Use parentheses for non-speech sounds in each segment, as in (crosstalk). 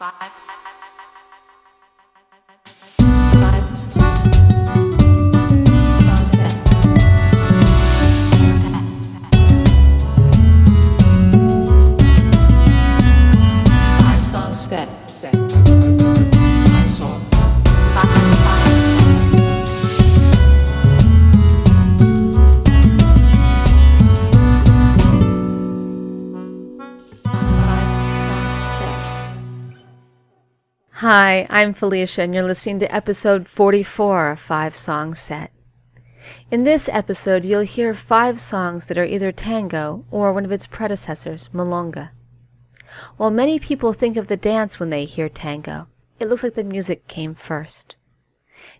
Five. Hi, I'm Felicia, and you're listening to episode 44 of Five Song Set. In this episode, you'll hear five songs that are either tango or one of its predecessors, milonga. While many people think of the dance when they hear tango, it looks like the music came first.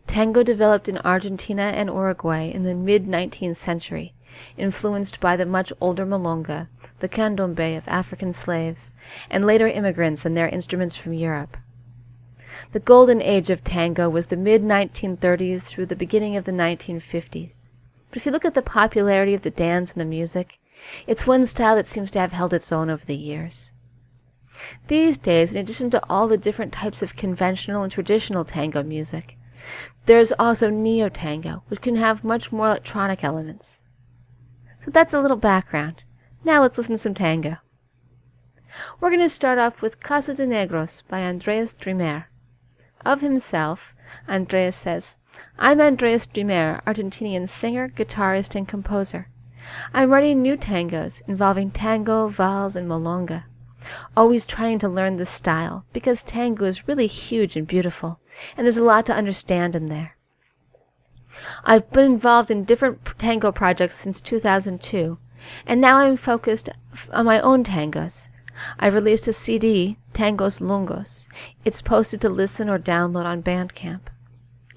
Tango developed in Argentina and Uruguay in the mid 19th century, influenced by the much older milonga, the candombe of African slaves, and later immigrants and their instruments from Europe. The golden age of tango was the mid 1930s through the beginning of the 1950s. But if you look at the popularity of the dance and the music, it's one style that seems to have held its own over the years. These days, in addition to all the different types of conventional and traditional tango music, there's also neo tango, which can have much more electronic elements. So that's a little background. Now let's listen to some tango. We're going to start off with Cosa de Negros by Andreas Drimer. Of himself, Andreas says, I'm Andreas Drimer, Argentinian singer, guitarist, and composer. I'm writing new tangos involving tango, vals, and milonga. Always trying to learn this style because tango is really huge and beautiful, and there's a lot to understand in there. I've been involved in different tango projects since 2002, and now I'm focused on my own tangos. I've released a CD, Tangos Lungos. It's posted to listen or download on Bandcamp.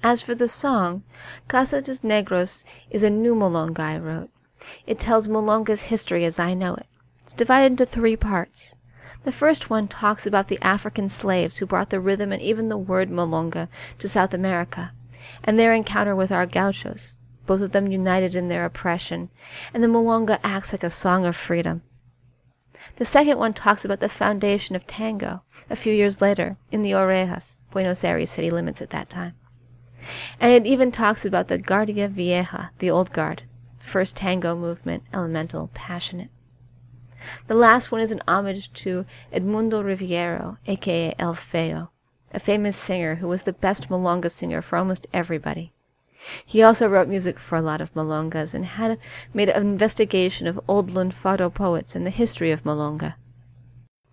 As for the song, Cosa de Negros is a new milonga I wrote. It tells Milonga's history as I know it. It's divided into three parts. The first one talks about the African slaves who brought the rhythm and even the word milonga to South America, and their encounter with our gauchos, both of them united in their oppression, and the milonga acts like a song of freedom. The second one talks about the foundation of tango a few years later in the orillas, Buenos Aires city limits at that time. And it even talks about the Guardia Vieja, the old guard, first tango movement, elemental, passionate. The last one is an homage to Edmundo Rivero, aka El Feo, a famous singer who was the best milonga singer for almost everybody. He also wrote music for a lot of milongas and had made an investigation of old lunfardo poets and the history of milonga.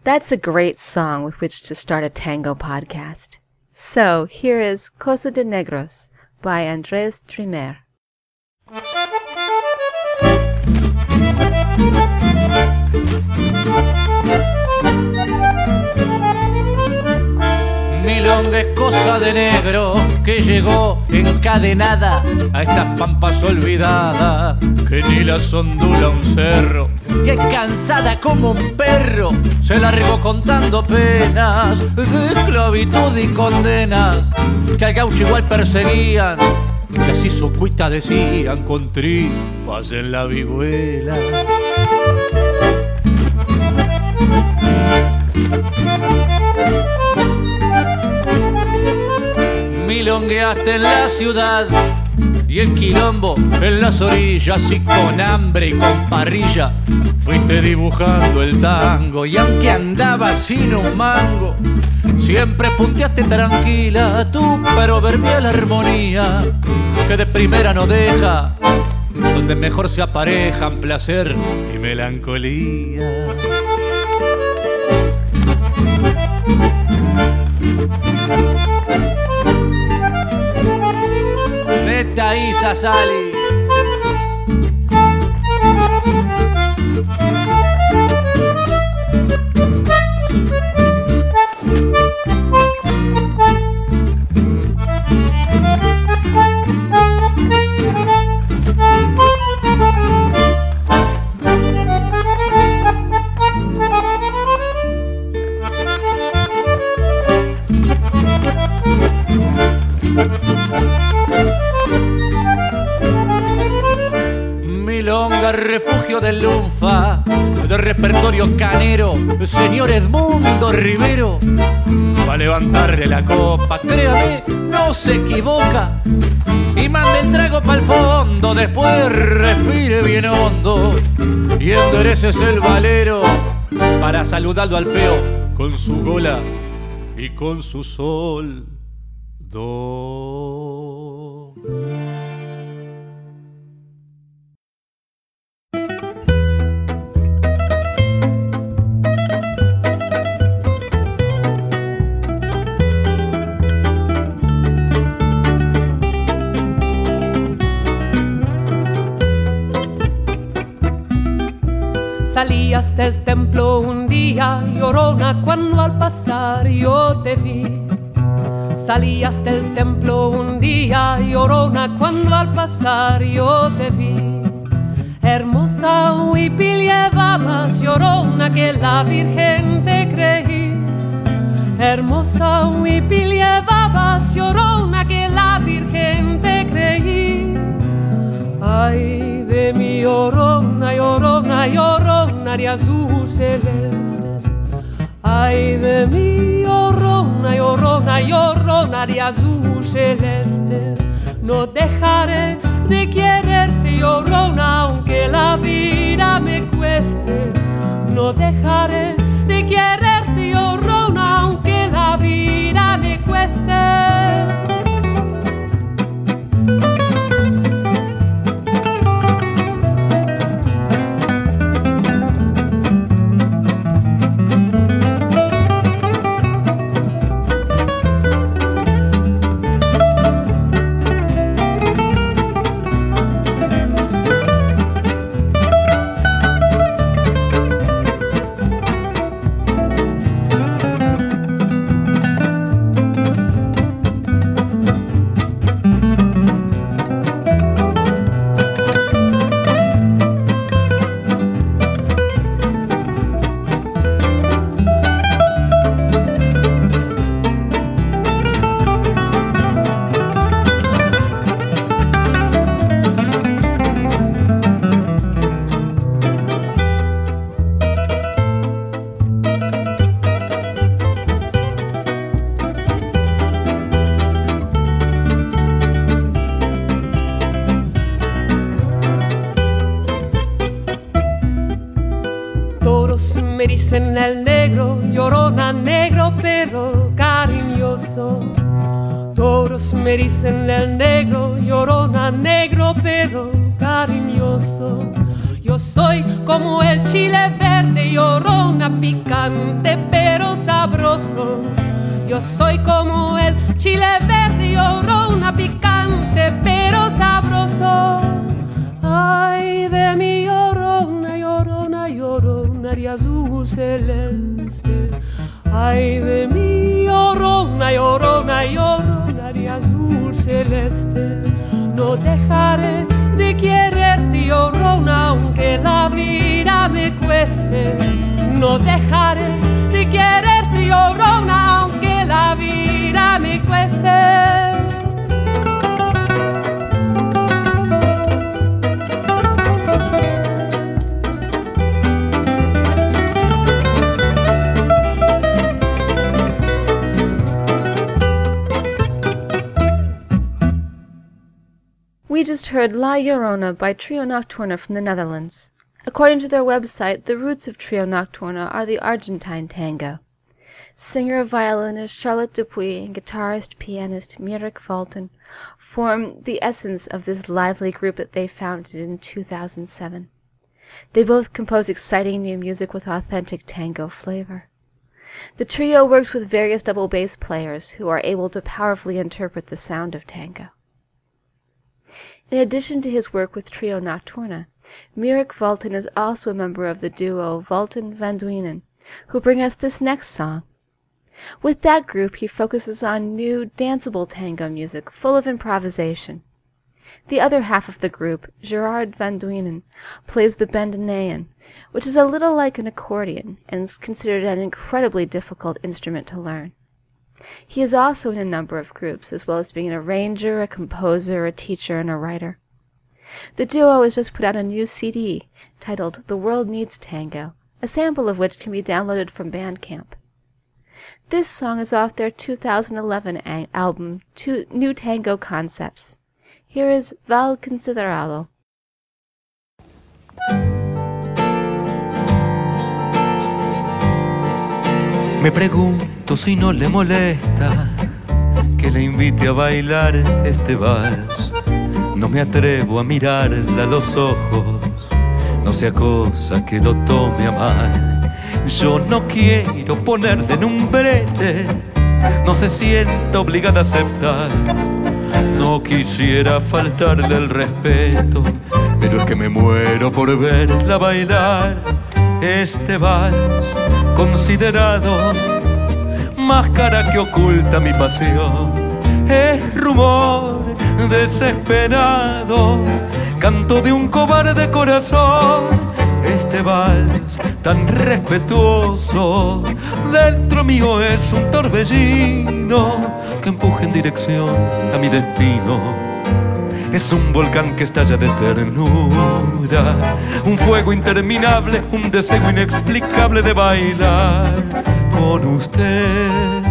That's a great song with which to start a tango podcast. So here is Cosa de Negros by Andres Drimer. (laughs) Milonga es cosa de negro que llegó encadenada a estas pampas olvidadas que ni las ondula un cerro. Es cansada como un perro se largó contando penas de esclavitud y condenas que al gaucho igual perseguían que así su cuita decían con tripas en la vihuela milongueaste en la ciudad y el quilombo en las orillas y con hambre y con parrilla fuiste dibujando el tango y aunque andabas sin un mango siempre punteaste tranquila tú pero vermía la armonía que de primera no deja donde mejor se aparejan placer y melancolía Neta repertorio canero, señor Edmundo Rivero, va a levantarle la copa. Créame, no se equivoca. Y mande el trago para el fondo, después respire bien hondo. Y endereces el valero para saludarlo al feo con su gola y con su sol. Do. Salías del templo un día llorona cuando al pasar yo te vi. Salías del templo un día llorona cuando al pasar yo te vi. Hermosa huipil llevabas llorona que la Virgen te creí. Hermosa huipil llevabas llorona que la Virgen te creí. Ay de mi llorona, llorona, llorona de azul celeste. Ay de mi llorona, llorona, llorona de azul celeste. No dejaré de quererte, llorona, aunque la vida me cueste. No dejaré de quererte, me dicen el negro, llorona negro pero cariñoso. Yo soy como el chile verde, llorona picante pero sabroso. Yo soy como el chile verde, llorona picante pero sabroso. Ay de mi llorona, llorona, llorona de azul celeste. Ay de mi llorona, llorona, llorona No dejaré de quererte, llorona, aunque la vida me cueste. No dejaré de quererte, llorona, aunque heard La Llorona by Trio Nocturna from the Netherlands. According to their website, the roots of Trio Nocturna are the Argentine tango. Singer violinist Charlotte Dupuy and guitarist pianist Mirek Walton form the essence of this lively group that they founded in 2007. They both compose exciting new music with authentic tango flavor. The trio works with various double bass players who are able to powerfully interpret the sound of tango. In addition to his work with Trio Nocturna, Mirek Walton is also a member of the duo Walton Van Duinen, who bring us this next song. With that group, he focuses on new, danceable tango music full of improvisation. The other half of the group, Gerard Van Duinen, plays the bandoneon, which is a little like an accordion and is considered an incredibly difficult instrument to learn. He is also in a number of groups, as well as being an arranger, a composer, a teacher, and a writer. The duo has just put out a new CD titled The World Needs Tango, a sample of which can be downloaded from Bandcamp. This song is off their 2011 a- album, Two New Tango Concepts. Here is Val Considerado. Me pregunto si no le molesta que le invite a bailar este vals. No me atrevo a mirarla a los ojos, no sea cosa que lo tome a mal. Yo no quiero ponerle en un brete, no se sienta obligada a aceptar. No quisiera faltarle el respeto, pero es que me muero por verla bailar este vals considerado máscara que oculta mi pasión. Es rumor desesperado, canto de un cobarde corazón. Este vals tan respetuoso, dentro mío es un torbellino que empuja en dirección a mi destino. Es un volcán que estalla de ternura, un fuego interminable, un deseo inexplicable de bailar con usted.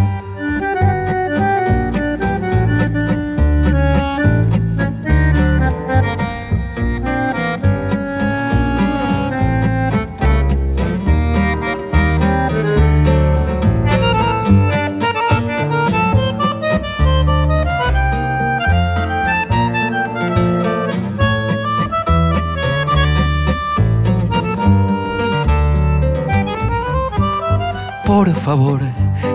Favor,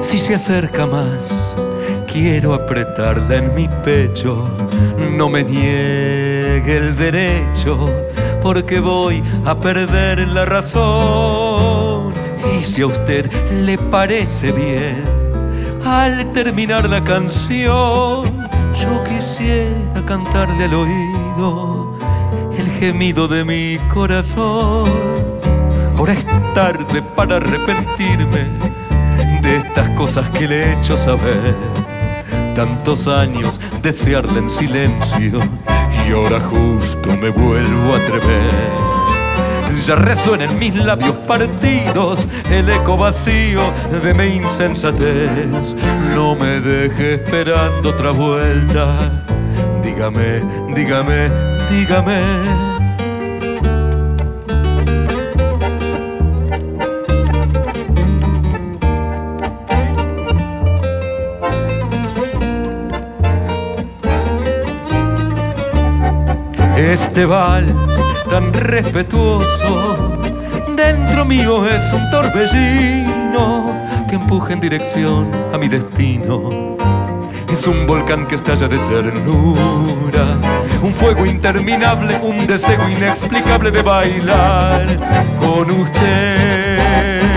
si se acerca más, quiero apretarla en mi pecho. No me niegue el derecho, porque voy a perder la razón. Y si a usted le parece bien, al terminar la canción, yo quisiera cantarle al oído el gemido de mi corazón. Ahora es tarde para arrepentirme estas cosas que le he hecho saber. Tantos años desearla en silencio y ahora justo me vuelvo a atrever. Ya resuena en mis labios partidos el eco vacío de mi insensatez. No me deje esperando otra vuelta. Dígame, dígame, dígame. Este vals tan respetuoso dentro mío es un torbellino que empuja en dirección a mi destino. Es un volcán que estalla de ternura, un fuego interminable, un deseo inexplicable de bailar con usted.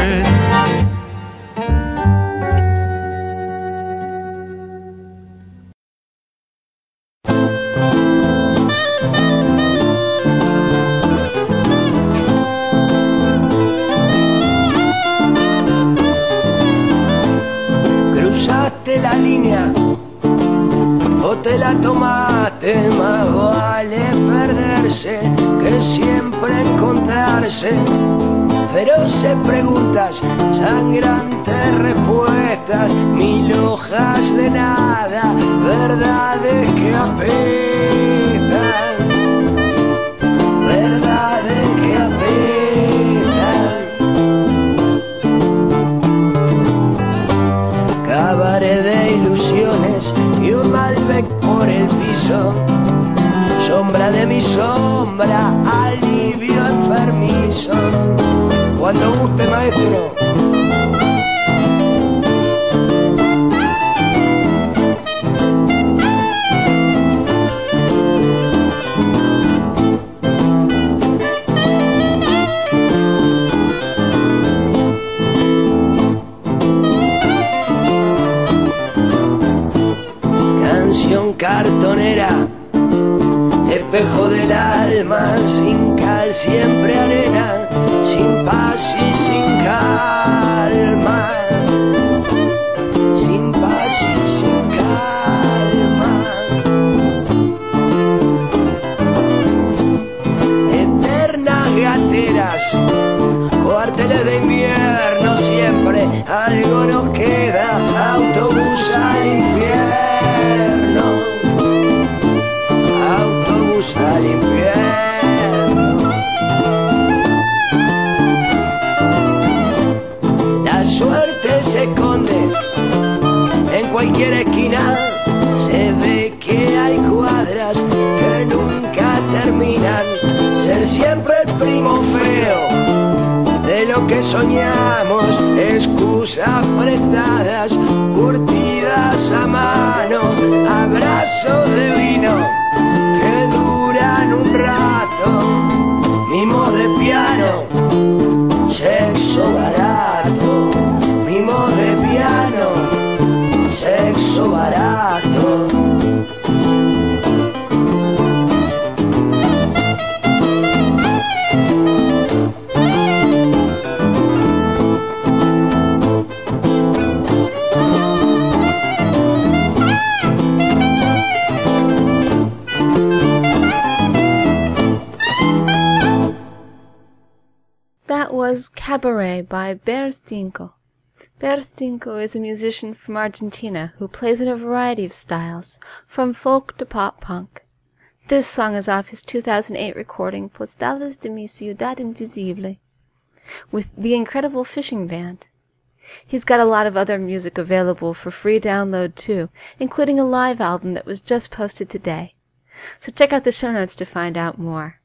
Mil hojas de nada, verdades que apestan, verdades que apestan. Cabaret de ilusiones y un Malbec por el piso. Sombra de mi sombra, alivio enfermizo. Cuando guste, maestro. equivocarte soñamos, excusa apretada Cabaret by Berstinko. Berstinko is a musician from Argentina who plays in a variety of styles, from folk to pop punk. This song is off his 2008 recording Postales de mi ciudad invisible with the Incredible Fishing Band. He's got a lot of other music available for free download too, including a live album that was just posted today. So check out the show notes to find out more.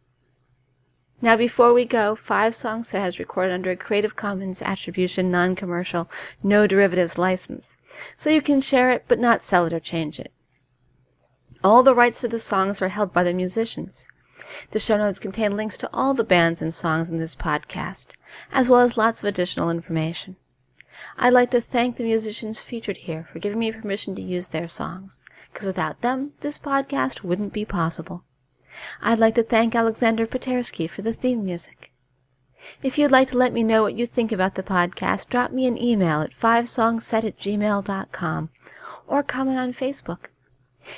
Now, before we go, Five songs Set has recorded under a Creative Commons Attribution Non-Commercial No Derivatives license, so you can share it but not sell it or change it. All the rights to the songs are held by the musicians. The show notes contain links to all the bands and songs in this podcast, as well as lots of additional information. I'd like to thank the musicians featured here for giving me permission to use their songs, because without them, this podcast wouldn't be possible. I'd like to thank Alexander Patersky for the theme music. If you'd like to let me know what you think about the podcast, drop me an email at fivesongset at gmail.com or comment on Facebook.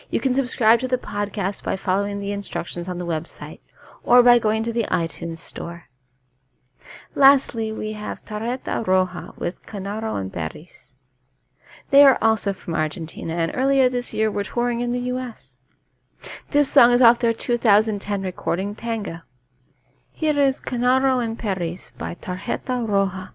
You can subscribe to the podcast by following the instructions on the website or by going to the iTunes store. Lastly, we have Tarjeta Roja with Canaro en París. They are also from Argentina and earlier this year were touring in the US. This song is off their 2010 recording Tanga. Here is Canaro in Paris by Tarjeta Roja.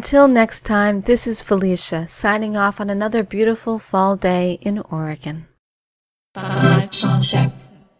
Until next time, this is Felicia signing off on another beautiful fall day in Oregon.